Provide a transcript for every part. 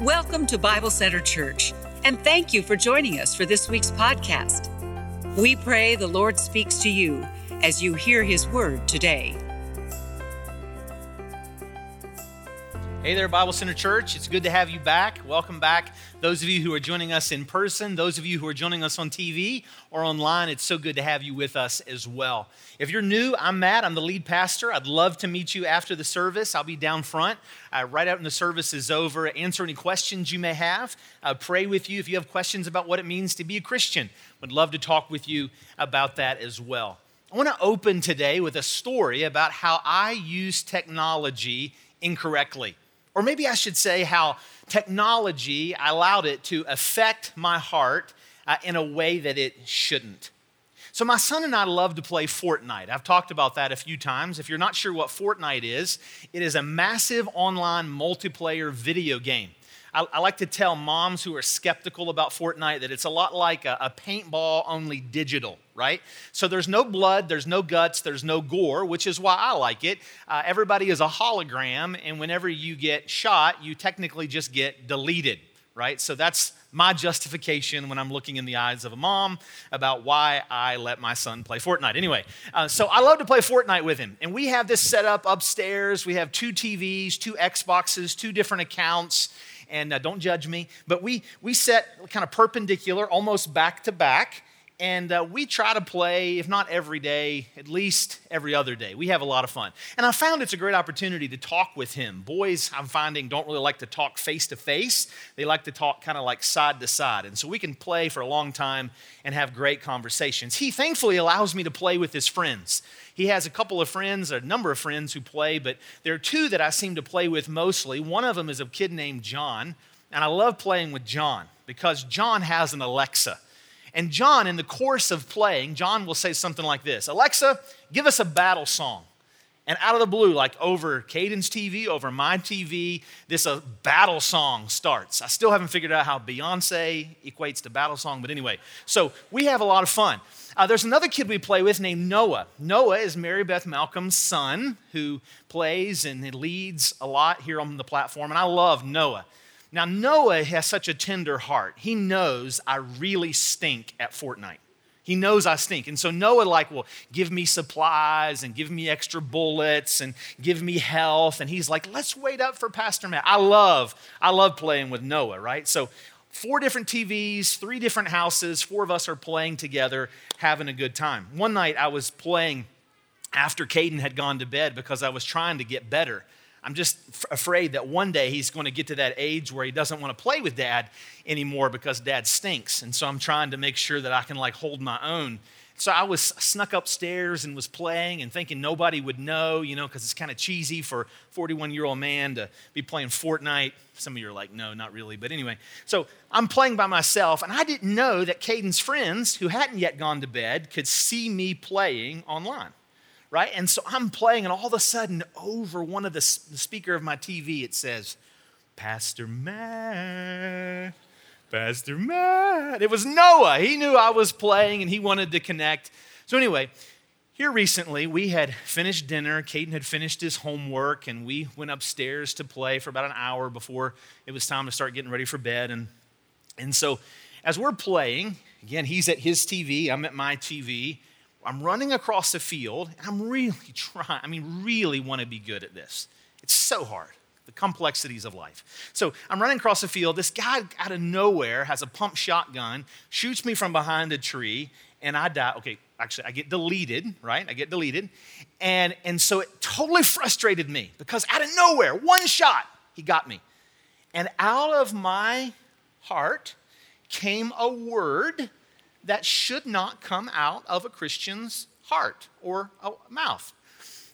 Welcome to Bible Center Church, and thank you for joining us for this week's podcast. We pray the Lord speaks to you as you hear his word today. Hey there, Bible Center Church. It's good to have you back. Welcome back. Those of you who are joining us in person, those of you who are joining us on TV or online, it's so good to have you with us as well. If you're new, I'm Matt. I'm the lead pastor. I'd love to meet you after the service. I'll be down front uh, right out when the service is over, answer any questions you may have, uh, pray with you if you have questions about what it means to be a Christian. Would love to talk with you about that as well. I want to open today with a story about how I use technology incorrectly. Or maybe I should say how technology allowed it to affect my heart uh, in a way that it shouldn't. So, my son and I love to play Fortnite. I've talked about that a few times. If you're not sure what Fortnite is, it is a massive online multiplayer video game. I, I like to tell moms who are skeptical about Fortnite that it's a lot like a, a paintball, only digital, right? So there's no blood, there's no guts, there's no gore, which is why I like it. Uh, everybody is a hologram, and whenever you get shot, you technically just get deleted, right? So that's my justification when I'm looking in the eyes of a mom about why I let my son play Fortnite. Anyway, uh, so I love to play Fortnite with him. And we have this set up upstairs. We have two TVs, two Xboxes, two different accounts and uh, don't judge me, but we, we set kind of perpendicular, almost back to back, and uh, we try to play, if not every day, at least every other day. We have a lot of fun. And I found it's a great opportunity to talk with him. Boys, I'm finding, don't really like to talk face to face, they like to talk kind of like side to side. And so we can play for a long time and have great conversations. He thankfully allows me to play with his friends. He has a couple of friends, a number of friends who play, but there are two that I seem to play with mostly. One of them is a kid named John, and I love playing with John because John has an Alexa. And John, in the course of playing, John will say something like this Alexa, give us a battle song. And out of the blue, like over Caden's TV, over my TV, this uh, battle song starts. I still haven't figured out how Beyonce equates to battle song, but anyway, so we have a lot of fun. Uh, there's another kid we play with named Noah. Noah is Mary Beth Malcolm's son who plays and leads a lot here on the platform, and I love Noah. Now, Noah has such a tender heart. He knows I really stink at Fortnite. He knows I stink. And so Noah, like, will give me supplies and give me extra bullets and give me health. And he's like, let's wait up for Pastor Matt. I love, I love playing with Noah, right? So four different TVs, three different houses, four of us are playing together, having a good time. One night I was playing after Caden had gone to bed because I was trying to get better. I'm just f- afraid that one day he's going to get to that age where he doesn't want to play with dad anymore because dad stinks. And so I'm trying to make sure that I can like hold my own so I was snuck upstairs and was playing and thinking nobody would know, you know, because it's kind of cheesy for a 41 year old man to be playing Fortnite. Some of you are like, no, not really. But anyway, so I'm playing by myself, and I didn't know that Caden's friends, who hadn't yet gone to bed, could see me playing online. Right? And so I'm playing, and all of a sudden, over one of the, the speaker of my TV, it says, Pastor Matt Pastor Matt. It was Noah. He knew I was playing and he wanted to connect. So, anyway, here recently, we had finished dinner. Caden had finished his homework, and we went upstairs to play for about an hour before it was time to start getting ready for bed. And, and so, as we're playing, again, he's at his TV, I'm at my TV. I'm running across the field, and I'm really trying, I mean, really want to be good at this. It's so hard the complexities of life. So I'm running across the field. This guy out of nowhere has a pump shotgun, shoots me from behind a tree, and I die. Okay, actually, I get deleted, right? I get deleted. And, and so it totally frustrated me because out of nowhere, one shot, he got me. And out of my heart came a word that should not come out of a Christian's heart or mouth.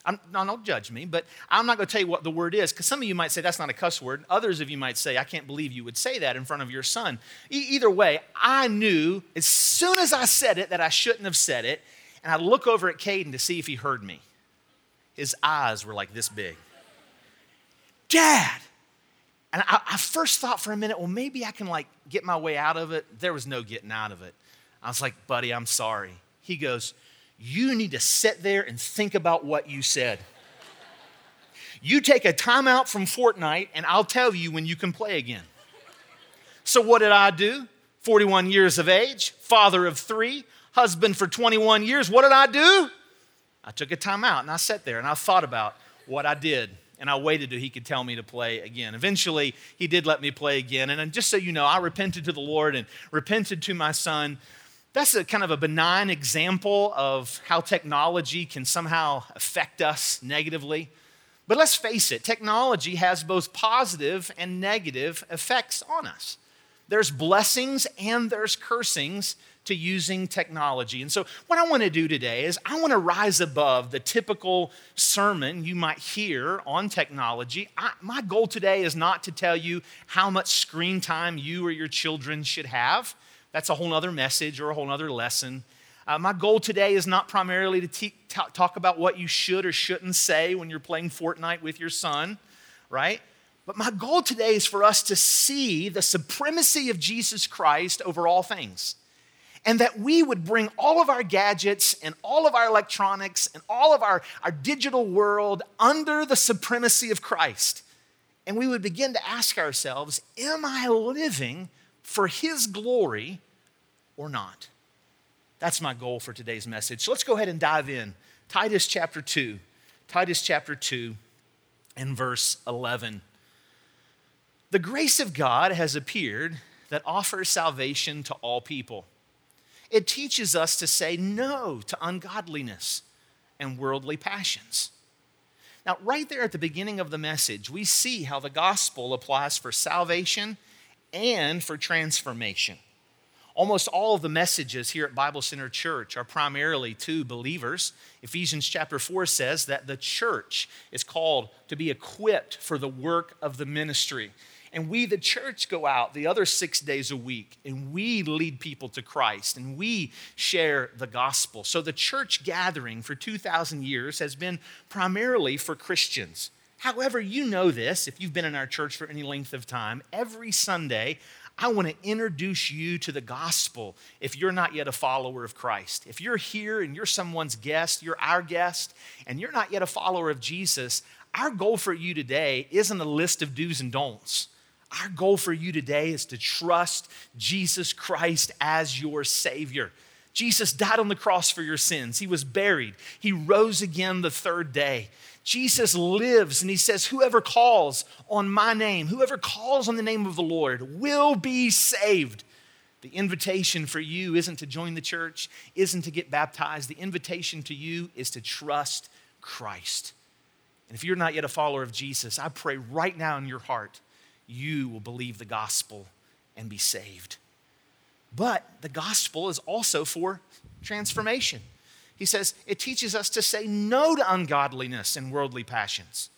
I'm, no, don't judge me, but I'm not going to tell you what the word is because some of you might say that's not a cuss word. Others of you might say, I can't believe you would say that in front of your son. E- either way, I knew as soon as I said it that I shouldn't have said it, and I look over at Caden to see if he heard me. His eyes were like this big. Dad! And I, I first thought for a minute, well, maybe I can like get my way out of it. There was no getting out of it. I was like, buddy, I'm sorry. He goes, you need to sit there and think about what you said. You take a timeout from Fortnite, and I'll tell you when you can play again. So, what did I do? 41 years of age, father of three, husband for 21 years. What did I do? I took a timeout and I sat there and I thought about what I did and I waited till he could tell me to play again. Eventually, he did let me play again. And just so you know, I repented to the Lord and repented to my son. That's a kind of a benign example of how technology can somehow affect us negatively. But let's face it, technology has both positive and negative effects on us. There's blessings and there's cursings to using technology. And so, what I want to do today is I want to rise above the typical sermon you might hear on technology. I, my goal today is not to tell you how much screen time you or your children should have. That's a whole other message or a whole other lesson. Uh, my goal today is not primarily to te- talk about what you should or shouldn't say when you're playing Fortnite with your son, right? But my goal today is for us to see the supremacy of Jesus Christ over all things and that we would bring all of our gadgets and all of our electronics and all of our, our digital world under the supremacy of Christ. And we would begin to ask ourselves, Am I living for His glory or not? That's my goal for today's message. So let's go ahead and dive in. Titus chapter 2. Titus chapter 2 and verse 11. The grace of God has appeared that offers salvation to all people it teaches us to say no to ungodliness and worldly passions. Now, right there at the beginning of the message, we see how the gospel applies for salvation and for transformation. Almost all of the messages here at Bible Center Church are primarily to believers. Ephesians chapter 4 says that the church is called to be equipped for the work of the ministry. And we, the church, go out the other six days a week and we lead people to Christ and we share the gospel. So the church gathering for 2,000 years has been primarily for Christians. However, you know this if you've been in our church for any length of time. Every Sunday, I want to introduce you to the gospel if you're not yet a follower of Christ. If you're here and you're someone's guest, you're our guest, and you're not yet a follower of Jesus, our goal for you today isn't a list of do's and don'ts. Our goal for you today is to trust Jesus Christ as your Savior. Jesus died on the cross for your sins. He was buried. He rose again the third day. Jesus lives and he says, Whoever calls on my name, whoever calls on the name of the Lord will be saved. The invitation for you isn't to join the church, isn't to get baptized. The invitation to you is to trust Christ. And if you're not yet a follower of Jesus, I pray right now in your heart you will believe the gospel and be saved. But the gospel is also for transformation. He says it teaches us to say no to ungodliness and worldly passions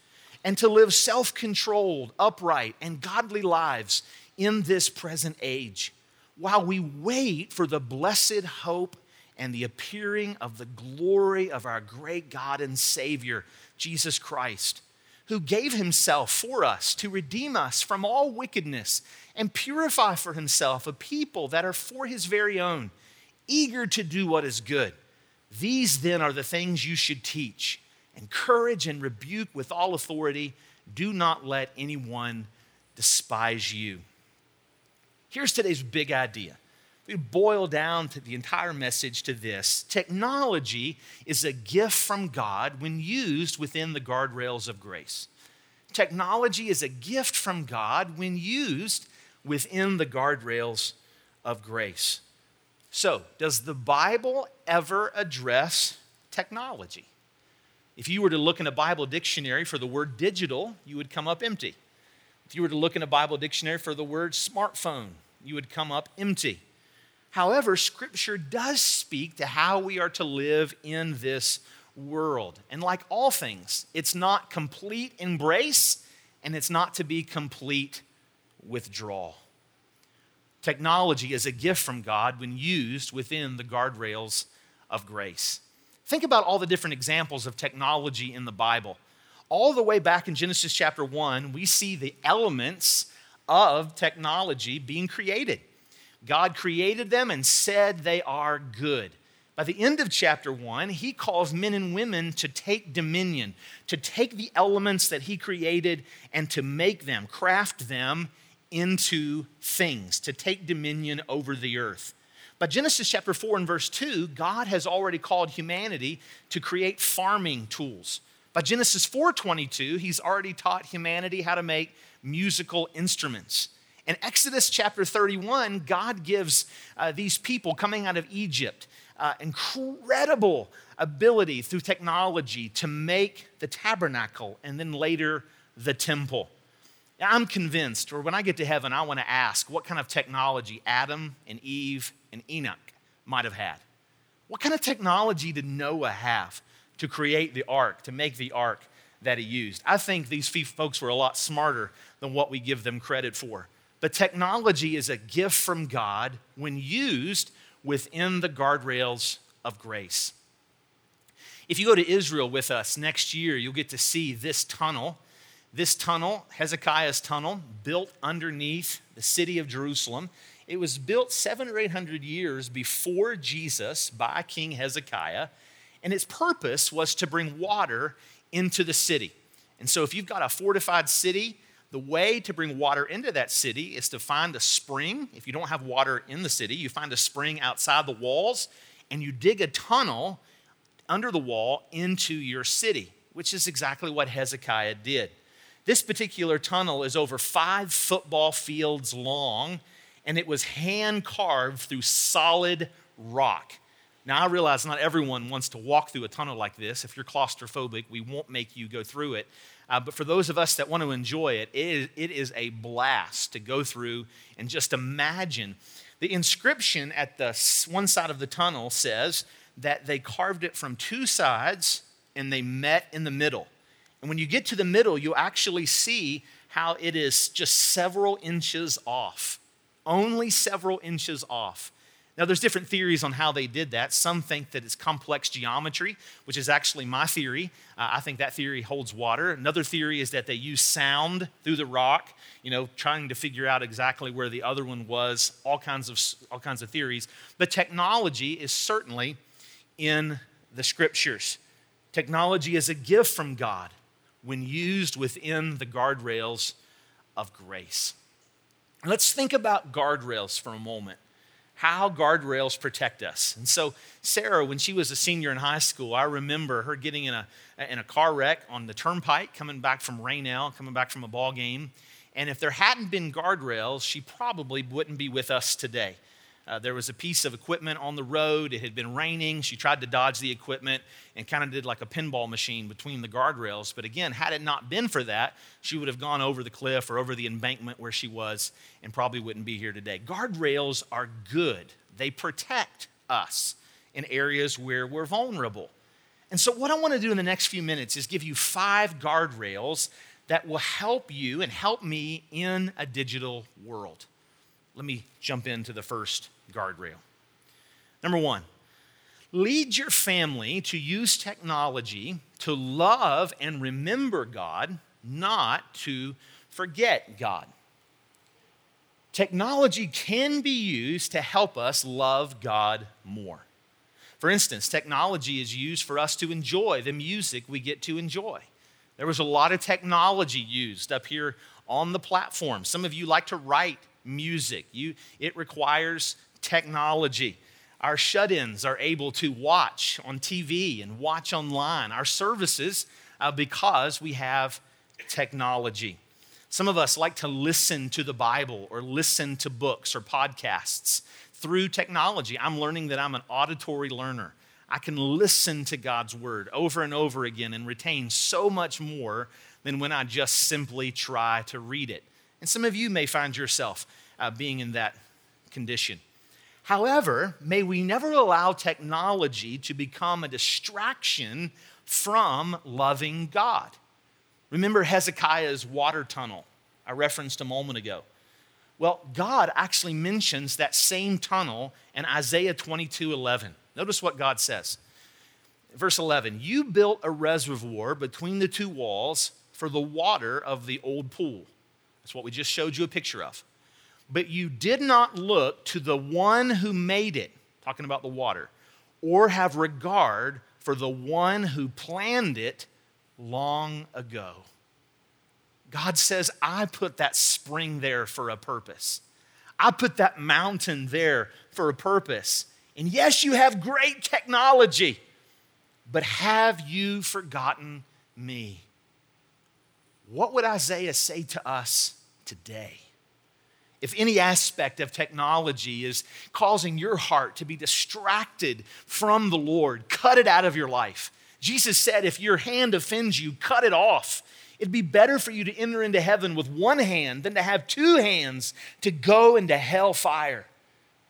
and to live self controlled, upright, and godly lives in this present age while we wait for the blessed hope and the appearing of the glory of our great God and Savior, Jesus Christ who gave himself for us to redeem us from all wickedness and purify for himself a people that are for his very own, eager to do what is good. These then are the things you should teach. Encourage and rebuke with all authority. Do not let anyone despise you. Here's today's big idea. We boil down to the entire message to this technology is a gift from God when used within the guardrails of grace. Technology is a gift from God when used within the guardrails of grace. So, does the Bible ever address technology? If you were to look in a Bible dictionary for the word digital, you would come up empty. If you were to look in a Bible dictionary for the word smartphone, you would come up empty. However, Scripture does speak to how we are to live in this world. And like all things, it's not complete embrace and it's not to be complete withdrawal. Technology is a gift from God when used within the guardrails of grace. Think about all the different examples of technology in the Bible. All the way back in Genesis chapter 1, we see the elements of technology being created. God created them and said they are good. By the end of chapter one, he calls men and women to take dominion, to take the elements that he created and to make them, craft them into things, to take dominion over the earth. But Genesis chapter 4 and verse 2, God has already called humanity to create farming tools. By Genesis 4:22, he's already taught humanity how to make musical instruments. In Exodus chapter 31, God gives uh, these people coming out of Egypt uh, incredible ability through technology to make the tabernacle and then later the temple. I'm convinced, or when I get to heaven, I want to ask what kind of technology Adam and Eve and Enoch might have had. What kind of technology did Noah have to create the ark, to make the ark that he used? I think these folks were a lot smarter than what we give them credit for. But technology is a gift from God when used within the guardrails of grace. If you go to Israel with us next year, you'll get to see this tunnel. This tunnel, Hezekiah's tunnel, built underneath the city of Jerusalem. It was built seven or eight hundred years before Jesus by King Hezekiah, and its purpose was to bring water into the city. And so, if you've got a fortified city, the way to bring water into that city is to find a spring. If you don't have water in the city, you find a spring outside the walls and you dig a tunnel under the wall into your city, which is exactly what Hezekiah did. This particular tunnel is over five football fields long and it was hand carved through solid rock. Now, I realize not everyone wants to walk through a tunnel like this. If you're claustrophobic, we won't make you go through it. Uh, but for those of us that want to enjoy it, it is, it is a blast to go through and just imagine. The inscription at the one side of the tunnel says that they carved it from two sides and they met in the middle. And when you get to the middle, you actually see how it is just several inches off, only several inches off. Now, there's different theories on how they did that. Some think that it's complex geometry, which is actually my theory. Uh, I think that theory holds water. Another theory is that they use sound through the rock, you know, trying to figure out exactly where the other one was, all kinds of, all kinds of theories. But technology is certainly in the scriptures. Technology is a gift from God when used within the guardrails of grace. Let's think about guardrails for a moment how guardrails protect us. And so, Sarah, when she was a senior in high school, I remember her getting in a, in a car wreck on the turnpike coming back from Raynell, coming back from a ball game. And if there hadn't been guardrails, she probably wouldn't be with us today. Uh, there was a piece of equipment on the road. It had been raining. She tried to dodge the equipment and kind of did like a pinball machine between the guardrails. But again, had it not been for that, she would have gone over the cliff or over the embankment where she was and probably wouldn't be here today. Guardrails are good, they protect us in areas where we're vulnerable. And so, what I want to do in the next few minutes is give you five guardrails that will help you and help me in a digital world. Let me jump into the first guardrail. Number one, lead your family to use technology to love and remember God, not to forget God. Technology can be used to help us love God more. For instance, technology is used for us to enjoy the music we get to enjoy. There was a lot of technology used up here on the platform. Some of you like to write music. You, it requires technology. Our shut ins are able to watch on TV and watch online. Our services, uh, because we have technology. Some of us like to listen to the Bible or listen to books or podcasts through technology. I'm learning that I'm an auditory learner. I can listen to God's word over and over again and retain so much more than when I just simply try to read it. And some of you may find yourself uh, being in that condition. However, may we never allow technology to become a distraction from loving God. Remember Hezekiah's water tunnel I referenced a moment ago. Well, God actually mentions that same tunnel in Isaiah 22 11. Notice what God says. Verse 11 You built a reservoir between the two walls for the water of the old pool that's what we just showed you a picture of. But you did not look to the one who made it, talking about the water, or have regard for the one who planned it long ago. God says, I put that spring there for a purpose. I put that mountain there for a purpose. And yes, you have great technology, but have you forgotten me? What would Isaiah say to us today? If any aspect of technology is causing your heart to be distracted from the Lord, cut it out of your life. Jesus said, if your hand offends you, cut it off. It'd be better for you to enter into heaven with one hand than to have two hands to go into hell fire.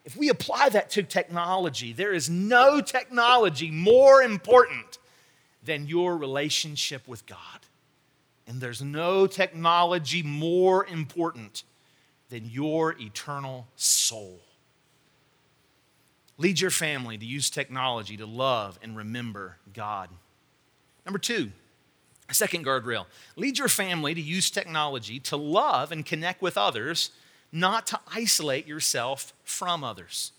If we apply that to technology, there is no technology more important than your relationship with God. And there's no technology more important than your eternal soul. Lead your family to use technology to love and remember God. Number two, second guardrail lead your family to use technology to love and connect with others, not to isolate yourself from others.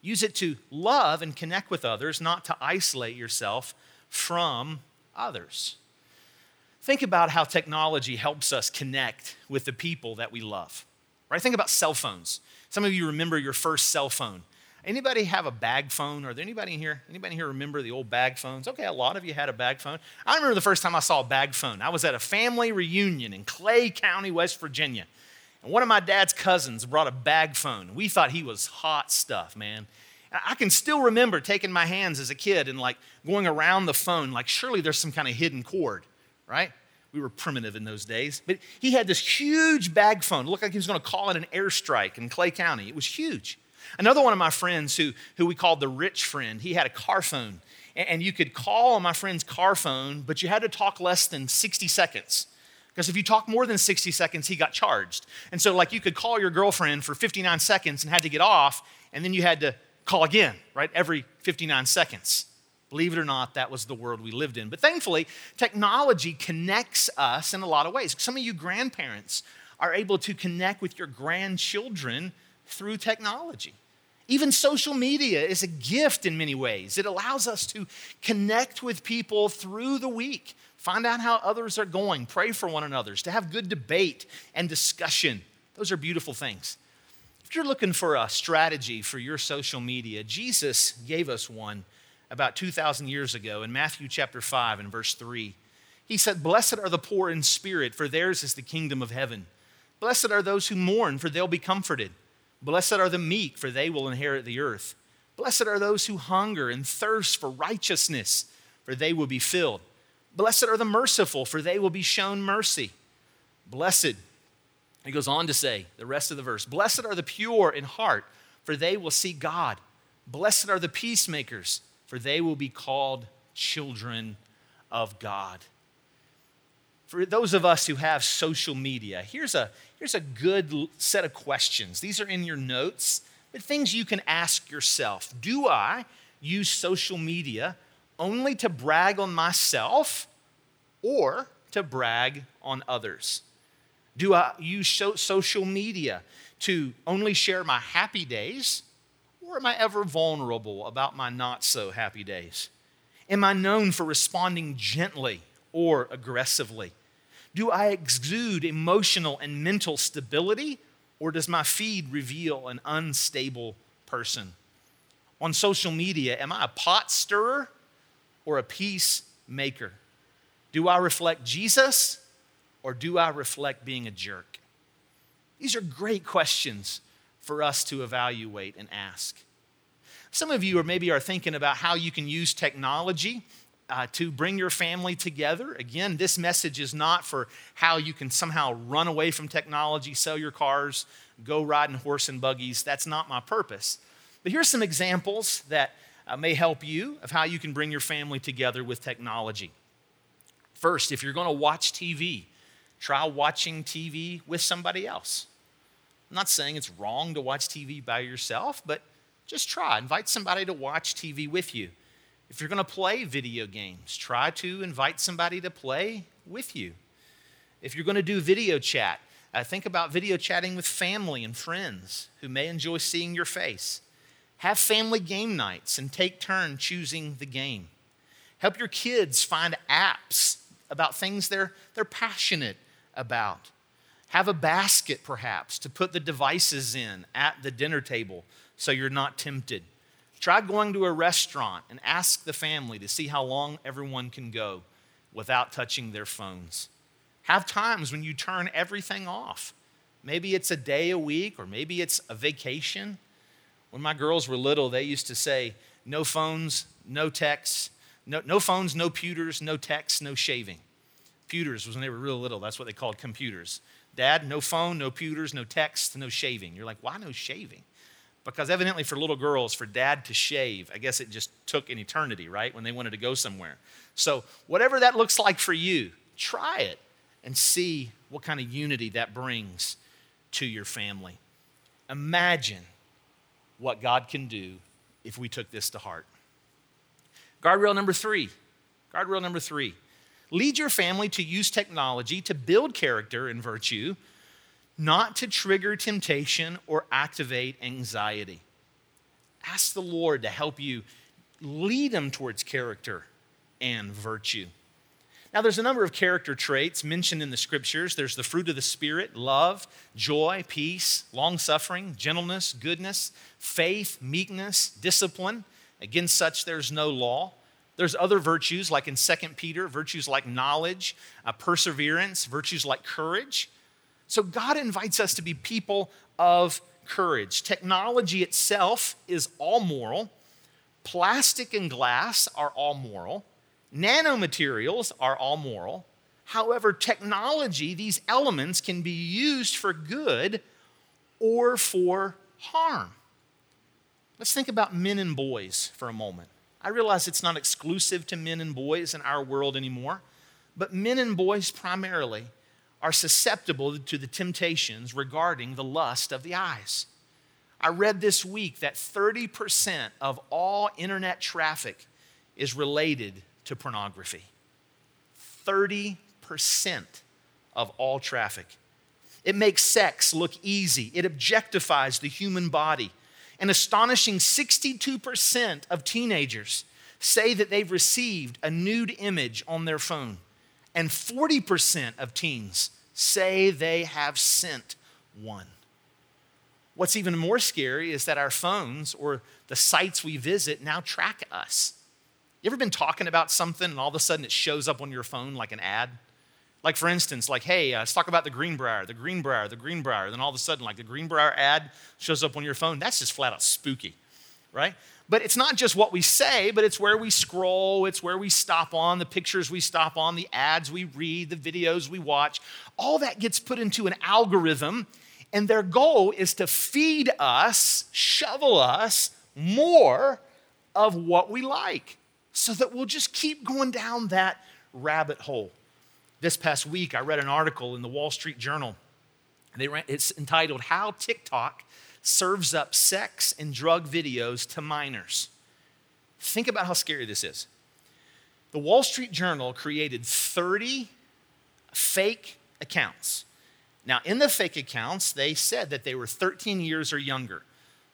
Use it to love and connect with others, not to isolate yourself from others. Think about how technology helps us connect with the people that we love. Right? Think about cell phones. Some of you remember your first cell phone. Anybody have a bag phone? Are there anybody in here? Anybody here remember the old bag phones? Okay, a lot of you had a bag phone. I remember the first time I saw a bag phone. I was at a family reunion in Clay County, West Virginia. And one of my dad's cousins brought a bag phone. We thought he was hot stuff, man. I can still remember taking my hands as a kid and like going around the phone, like surely there's some kind of hidden cord, right? We were primitive in those days. But he had this huge bag phone. It looked like he was going to call it an airstrike in Clay County. It was huge. Another one of my friends who, who we called the rich friend, he had a car phone. And you could call on my friend's car phone, but you had to talk less than 60 seconds. Because if you talk more than 60 seconds, he got charged. And so, like, you could call your girlfriend for 59 seconds and had to get off, and then you had to call again, right? Every 59 seconds. Believe it or not, that was the world we lived in. But thankfully, technology connects us in a lot of ways. Some of you grandparents are able to connect with your grandchildren through technology. Even social media is a gift in many ways. It allows us to connect with people through the week, find out how others are going, pray for one another, to have good debate and discussion. Those are beautiful things. If you're looking for a strategy for your social media, Jesus gave us one about 2,000 years ago in Matthew chapter 5 and verse 3. He said, Blessed are the poor in spirit, for theirs is the kingdom of heaven. Blessed are those who mourn, for they'll be comforted. Blessed are the meek, for they will inherit the earth. Blessed are those who hunger and thirst for righteousness, for they will be filled. Blessed are the merciful, for they will be shown mercy. Blessed, he goes on to say, the rest of the verse Blessed are the pure in heart, for they will see God. Blessed are the peacemakers, for they will be called children of God for those of us who have social media, here's a, here's a good set of questions. These are in your notes, but things you can ask yourself. Do I use social media only to brag on myself or to brag on others? Do I use social media to only share my happy days or am I ever vulnerable about my not so happy days? Am I known for responding gently or aggressively? Do I exude emotional and mental stability, or does my feed reveal an unstable person? On social media, am I a pot stirrer or a peacemaker? Do I reflect Jesus or do I reflect being a jerk? These are great questions for us to evaluate and ask. Some of you are maybe are thinking about how you can use technology uh, to bring your family together. Again, this message is not for how you can somehow run away from technology, sell your cars, go riding horse and buggies. That's not my purpose. But here's some examples that uh, may help you of how you can bring your family together with technology. First, if you're going to watch TV, try watching TV with somebody else. I'm not saying it's wrong to watch TV by yourself, but just try. Invite somebody to watch TV with you. If you're going to play video games, try to invite somebody to play with you. If you're going to do video chat, uh, think about video chatting with family and friends who may enjoy seeing your face. Have family game nights and take turn choosing the game. Help your kids find apps about things they're, they're passionate about. Have a basket, perhaps, to put the devices in at the dinner table so you're not tempted. Try going to a restaurant and ask the family to see how long everyone can go without touching their phones. Have times when you turn everything off. Maybe it's a day a week, or maybe it's a vacation. When my girls were little, they used to say, no phones, no texts, no, no phones, no pewters, no texts, no shaving. Pewters was when they were real little. That's what they called computers. Dad, no phone, no pewters, no texts, no shaving. You're like, why no shaving? Because evidently for little girls, for dad to shave, I guess it just took an eternity, right? When they wanted to go somewhere. So, whatever that looks like for you, try it and see what kind of unity that brings to your family. Imagine what God can do if we took this to heart. Guardrail number three. Guardrail number three. Lead your family to use technology to build character and virtue, not to trigger temptation or activate anxiety. Ask the Lord to help you lead them towards character and virtue. Now, there's a number of character traits mentioned in the scriptures. There's the fruit of the Spirit love, joy, peace, long suffering, gentleness, goodness, faith, meekness, discipline. Against such, there's no law. There's other virtues, like in 2 Peter, virtues like knowledge, uh, perseverance, virtues like courage. So, God invites us to be people of courage. Technology itself is all moral, plastic and glass are all moral. Nanomaterials are all moral. However, technology, these elements can be used for good or for harm. Let's think about men and boys for a moment. I realize it's not exclusive to men and boys in our world anymore, but men and boys primarily are susceptible to the temptations regarding the lust of the eyes. I read this week that 30% of all internet traffic is related to pornography. 30% of all traffic. It makes sex look easy, it objectifies the human body. An astonishing 62% of teenagers say that they've received a nude image on their phone, and 40% of teens say they have sent one. What's even more scary is that our phones or the sites we visit now track us. You ever been talking about something and all of a sudden it shows up on your phone like an ad? Like, for instance, like, hey, uh, let's talk about the Greenbrier, the Greenbrier, the Greenbrier. Then all of a sudden, like, the Greenbrier ad shows up on your phone. That's just flat out spooky, right? But it's not just what we say, but it's where we scroll, it's where we stop on, the pictures we stop on, the ads we read, the videos we watch. All that gets put into an algorithm, and their goal is to feed us, shovel us more of what we like so that we'll just keep going down that rabbit hole. This past week, I read an article in the Wall Street Journal. Ran, it's entitled How TikTok Serves Up Sex and Drug Videos to Minors. Think about how scary this is. The Wall Street Journal created 30 fake accounts. Now, in the fake accounts, they said that they were 13 years or younger.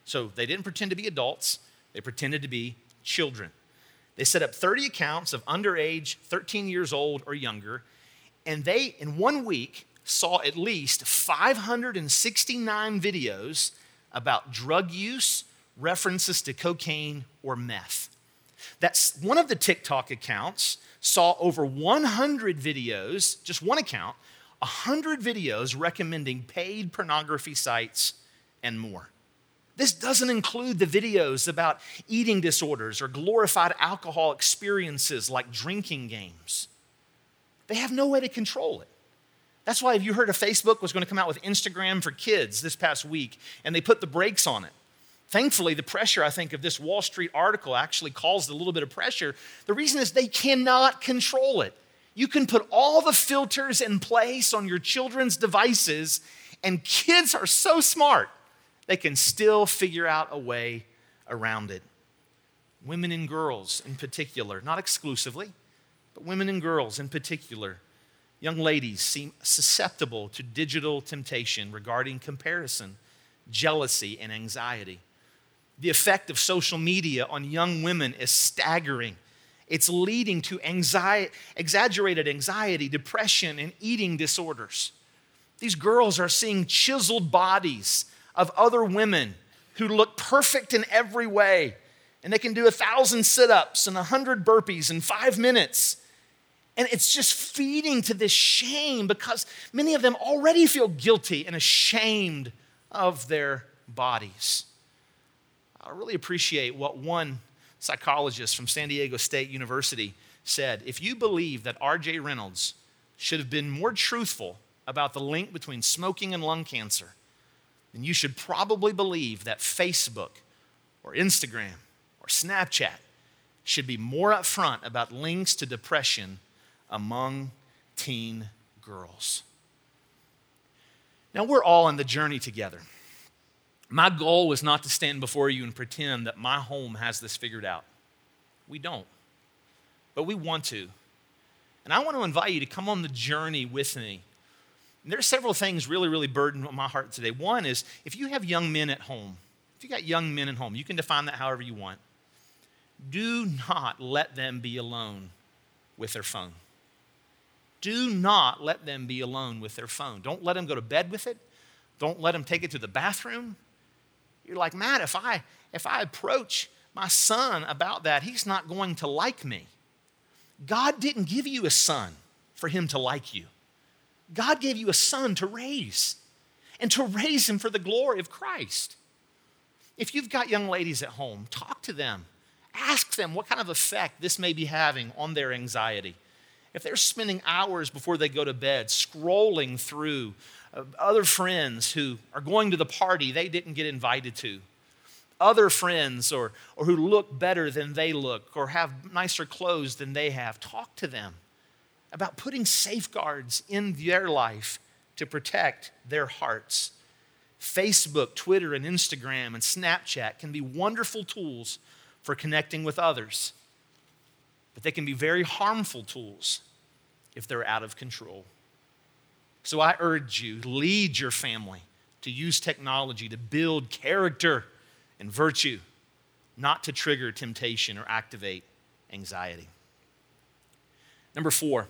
So they didn't pretend to be adults, they pretended to be children. They set up 30 accounts of underage, 13 years old or younger, and they, in one week, saw at least 569 videos about drug use, references to cocaine or meth. That's one of the TikTok accounts saw over 100 videos, just one account, 100 videos recommending paid pornography sites and more. This doesn't include the videos about eating disorders or glorified alcohol experiences like drinking games. They have no way to control it. That's why, if you heard of Facebook was going to come out with Instagram for kids this past week, and they put the brakes on it. Thankfully, the pressure, I think, of this Wall Street article actually caused a little bit of pressure. The reason is they cannot control it. You can put all the filters in place on your children's devices, and kids are so smart they can still figure out a way around it. Women and girls, in particular, not exclusively, but women and girls in particular, young ladies seem susceptible to digital temptation regarding comparison, jealousy, and anxiety. The effect of social media on young women is staggering. It's leading to anxiety, exaggerated anxiety, depression, and eating disorders. These girls are seeing chiseled bodies of other women who look perfect in every way. And they can do a thousand sit ups and a hundred burpees in five minutes. And it's just feeding to this shame because many of them already feel guilty and ashamed of their bodies. I really appreciate what one psychologist from San Diego State University said. If you believe that R.J. Reynolds should have been more truthful about the link between smoking and lung cancer, then you should probably believe that Facebook or Instagram or Snapchat should be more upfront about links to depression among teen girls. Now, we're all on the journey together. My goal was not to stand before you and pretend that my home has this figured out. We don't, but we want to. And I want to invite you to come on the journey with me. And there are several things really, really burden my heart today. One is if you have young men at home, if you got young men at home, you can define that however you want. Do not let them be alone with their phone. Do not let them be alone with their phone. Don't let them go to bed with it. Don't let them take it to the bathroom. You're like, Matt, if I if I approach my son about that, he's not going to like me. God didn't give you a son for him to like you. God gave you a son to raise and to raise him for the glory of Christ. If you've got young ladies at home, talk to them. Ask them what kind of effect this may be having on their anxiety. If they're spending hours before they go to bed scrolling through uh, other friends who are going to the party they didn't get invited to, other friends or, or who look better than they look or have nicer clothes than they have, talk to them about putting safeguards in their life to protect their hearts. Facebook, Twitter, and Instagram and Snapchat can be wonderful tools for connecting with others, but they can be very harmful tools if they're out of control. So I urge you, lead your family to use technology to build character and virtue, not to trigger temptation or activate anxiety. Number four,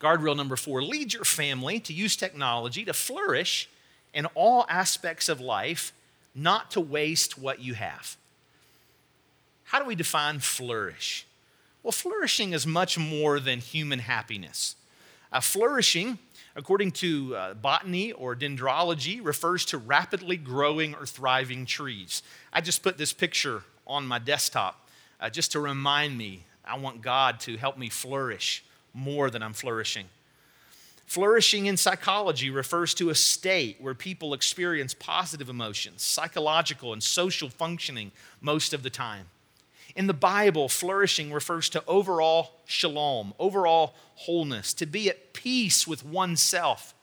guardrail number four, lead your family to use technology to flourish in all aspects of life, not to waste what you have. How do we define flourish? Well, flourishing is much more than human happiness. Uh, flourishing according to uh, botany or dendrology, refers to rapidly growing or thriving trees. I just put this picture on my desktop uh, just to remind me I want God to help me flourish more than I'm flourishing. Flourishing in psychology refers to a state where people experience positive emotions, psychological and social functioning most of the time. In the Bible, flourishing refers to overall shalom, overall wholeness, to be at peace with oneself,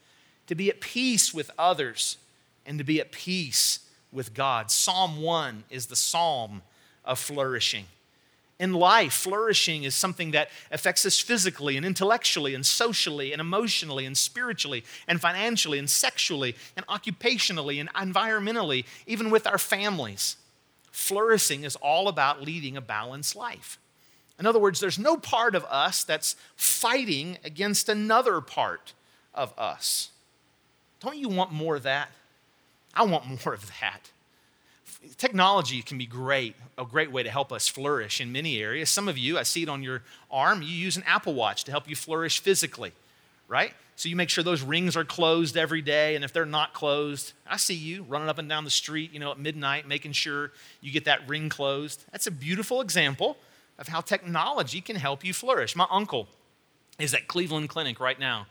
to be at peace with others, and to be at peace with God. Psalm 1 is the psalm of flourishing. In life, flourishing is something that affects us physically and intellectually and socially and emotionally and spiritually and financially and sexually and occupationally and environmentally, even with our families. Flourishing is all about leading a balanced life. In other words, there's no part of us that's fighting against another part of us. Don't you want more of that? I want more of that. Technology can be great, a great way to help us flourish in many areas. Some of you, I see it on your arm, you use an Apple Watch to help you flourish physically, right? So you make sure those rings are closed every day. And if they're not closed, I see you running up and down the street, you know, at midnight, making sure you get that ring closed. That's a beautiful example of how technology can help you flourish. My uncle is at Cleveland Clinic right now,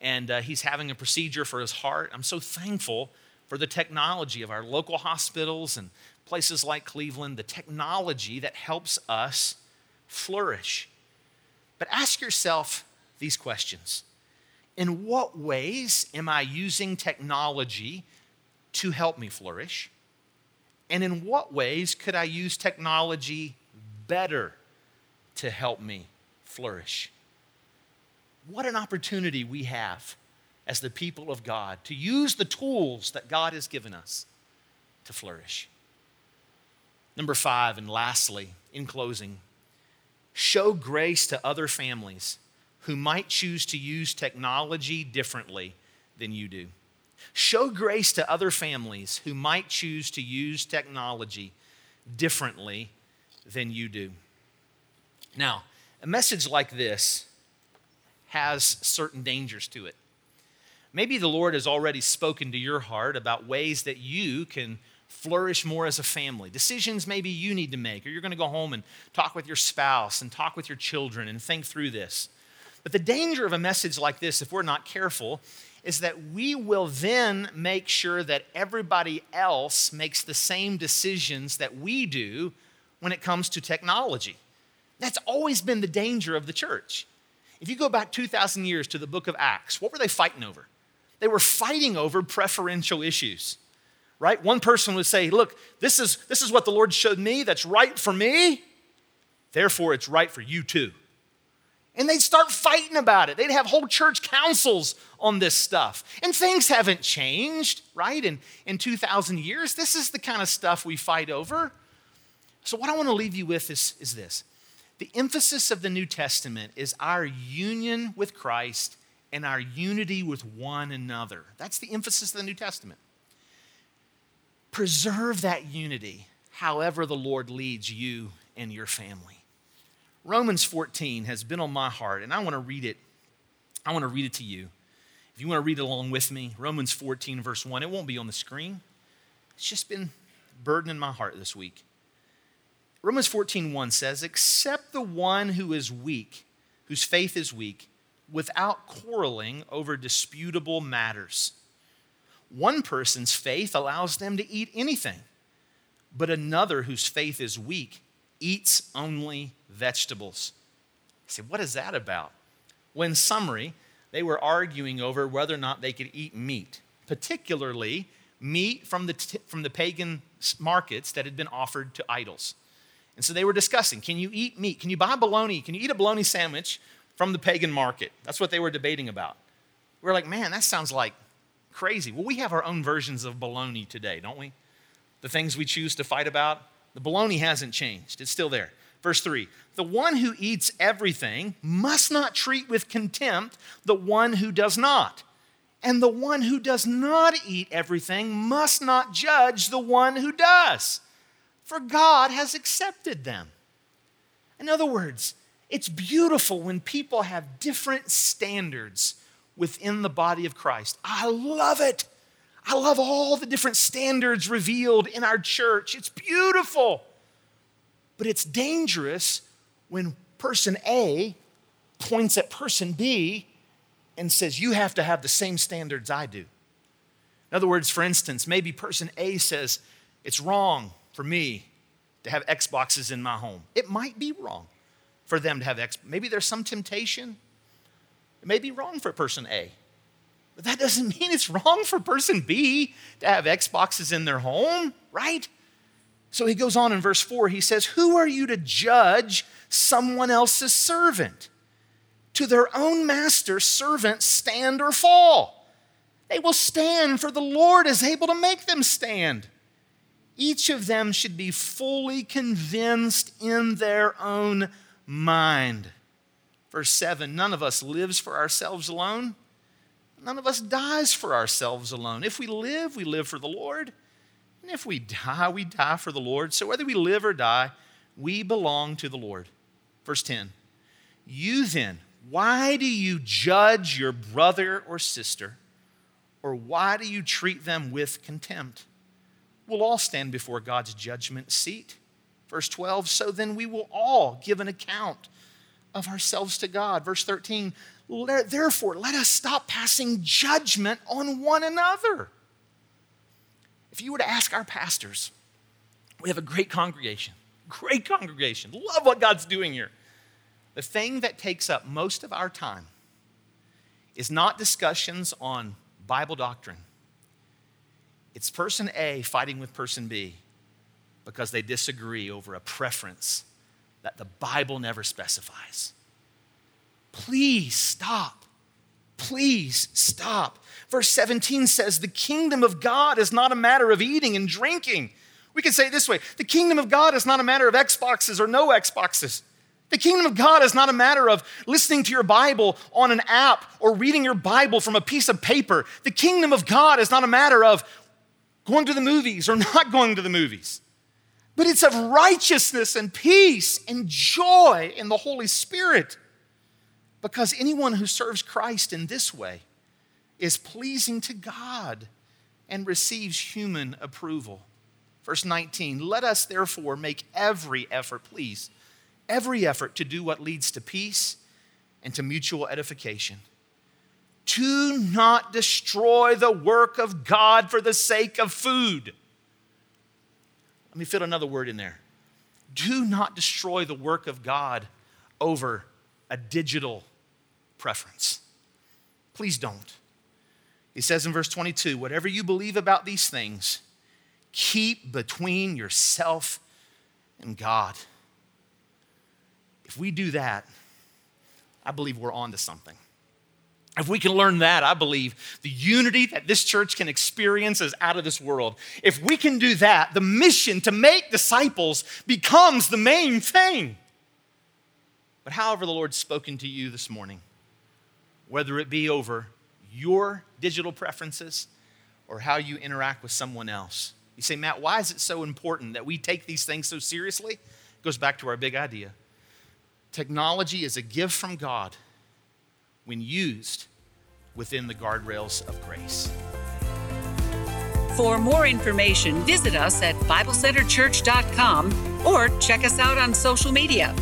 and uh, he's having a procedure for his heart. I'm so thankful for the technology of our local hospitals and places like Cleveland, the technology that helps us flourish. But ask yourself these questions in what ways am I using technology to help me flourish? And in what ways could I use technology better to help me flourish? What an opportunity we have as the people of God to use the tools that God has given us to flourish. Number five, and lastly, in closing, show grace to other families who might choose to use technology differently than you do. Show grace to other families who might choose to use technology differently than you do. Now, a message like this has certain dangers to it. Maybe the Lord has already spoken to your heart about ways that you can flourish more as a family. Decisions maybe you need to make, or you're going to go home and talk with your spouse and talk with your children and think through this. But the danger of a message like this, if we're not careful, is that we will then make sure that everybody else makes the same decisions that we do when it comes to technology. That's always been the danger of the church. If you go back 2,000 years to the book of Acts, what were they fighting over? They were fighting over preferential issues, right? One person would say, Look, this is, this is what the Lord showed me that's right for me, therefore it's right for you too. And they'd start fighting about it. They'd have whole church councils on this stuff. And things haven't changed, right? In, in 2,000 years, this is the kind of stuff we fight over. So, what I want to leave you with is, is this the emphasis of the New Testament is our union with Christ and our unity with one another. That's the emphasis of the New Testament. Preserve that unity however the Lord leads you and your family. Romans 14 has been on my heart, and I want to read it. I want to read it to you. If you want to read it along with me, Romans 14, verse 1, it won't be on the screen. It's just been burdening my heart this week. Romans 14, 1 says, Accept the one who is weak, whose faith is weak, without quarreling over disputable matters. One person's faith allows them to eat anything, but another whose faith is weak eats only vegetables. I say, what is that about? Well, in summary, they were arguing over whether or not they could eat meat, particularly meat from the, t- from the pagan markets that had been offered to idols. And so they were discussing can you eat meat? Can you buy bologna? Can you eat a bologna sandwich from the pagan market. That's what they were debating about. We are like, man, that sounds like crazy. Well, we have our own versions of baloney today, don't we? The things we choose to fight about. The baloney hasn't changed, it's still there. Verse 3 The one who eats everything must not treat with contempt the one who does not. And the one who does not eat everything must not judge the one who does, for God has accepted them. In other words, it's beautiful when people have different standards within the body of Christ. I love it. I love all the different standards revealed in our church. It's beautiful. But it's dangerous when person A points at person B and says, You have to have the same standards I do. In other words, for instance, maybe person A says, It's wrong for me to have Xboxes in my home. It might be wrong for them to have X. Maybe there's some temptation. It may be wrong for person A. But that doesn't mean it's wrong for person B to have Xboxes in their home, right? So he goes on in verse 4, he says, Who are you to judge someone else's servant? To their own master, servants stand or fall. They will stand, for the Lord is able to make them stand. Each of them should be fully convinced in their own mind. Verse 7 None of us lives for ourselves alone. None of us dies for ourselves alone. If we live, we live for the Lord. And if we die, we die for the Lord. So whether we live or die, we belong to the Lord. Verse 10 You then, why do you judge your brother or sister? Or why do you treat them with contempt? We'll all stand before God's judgment seat. Verse 12, so then we will all give an account of ourselves to God. Verse 13, therefore, let us stop passing judgment on one another. If you were to ask our pastors, we have a great congregation, great congregation, love what God's doing here. The thing that takes up most of our time is not discussions on Bible doctrine. It's person A fighting with person B because they disagree over a preference that the Bible never specifies. Please stop. Please stop. Verse 17 says, The kingdom of God is not a matter of eating and drinking. We can say it this way The kingdom of God is not a matter of Xboxes or no Xboxes. The kingdom of God is not a matter of listening to your Bible on an app or reading your Bible from a piece of paper. The kingdom of God is not a matter of going to the movies or not going to the movies, but it's of righteousness and peace and joy in the Holy Spirit. Because anyone who serves Christ in this way is pleasing to God and receives human approval. Verse 19, let us therefore make every effort, please every effort to do what leads to peace and to mutual edification. Do not destroy the work of God for the sake of food. Let me fit another word in there. Do not destroy the work of God over a digital preference. Please don't. He says in verse 22 whatever you believe about these things, keep between yourself and God. If we do that, I believe we're on to something. If we can learn that, I believe the unity that this church can experience is out of this world. If we can do that, the mission to make disciples becomes the main thing. But however, the Lord's spoken to you this morning, whether it be over your digital preferences or how you interact with someone else, you say, Matt, why is it so important that we take these things so seriously? It goes back to our big idea. Technology is a gift from God when used within the guardrails of grace. For more information, visit us at BibleCenterChurch.com or check us out on social media.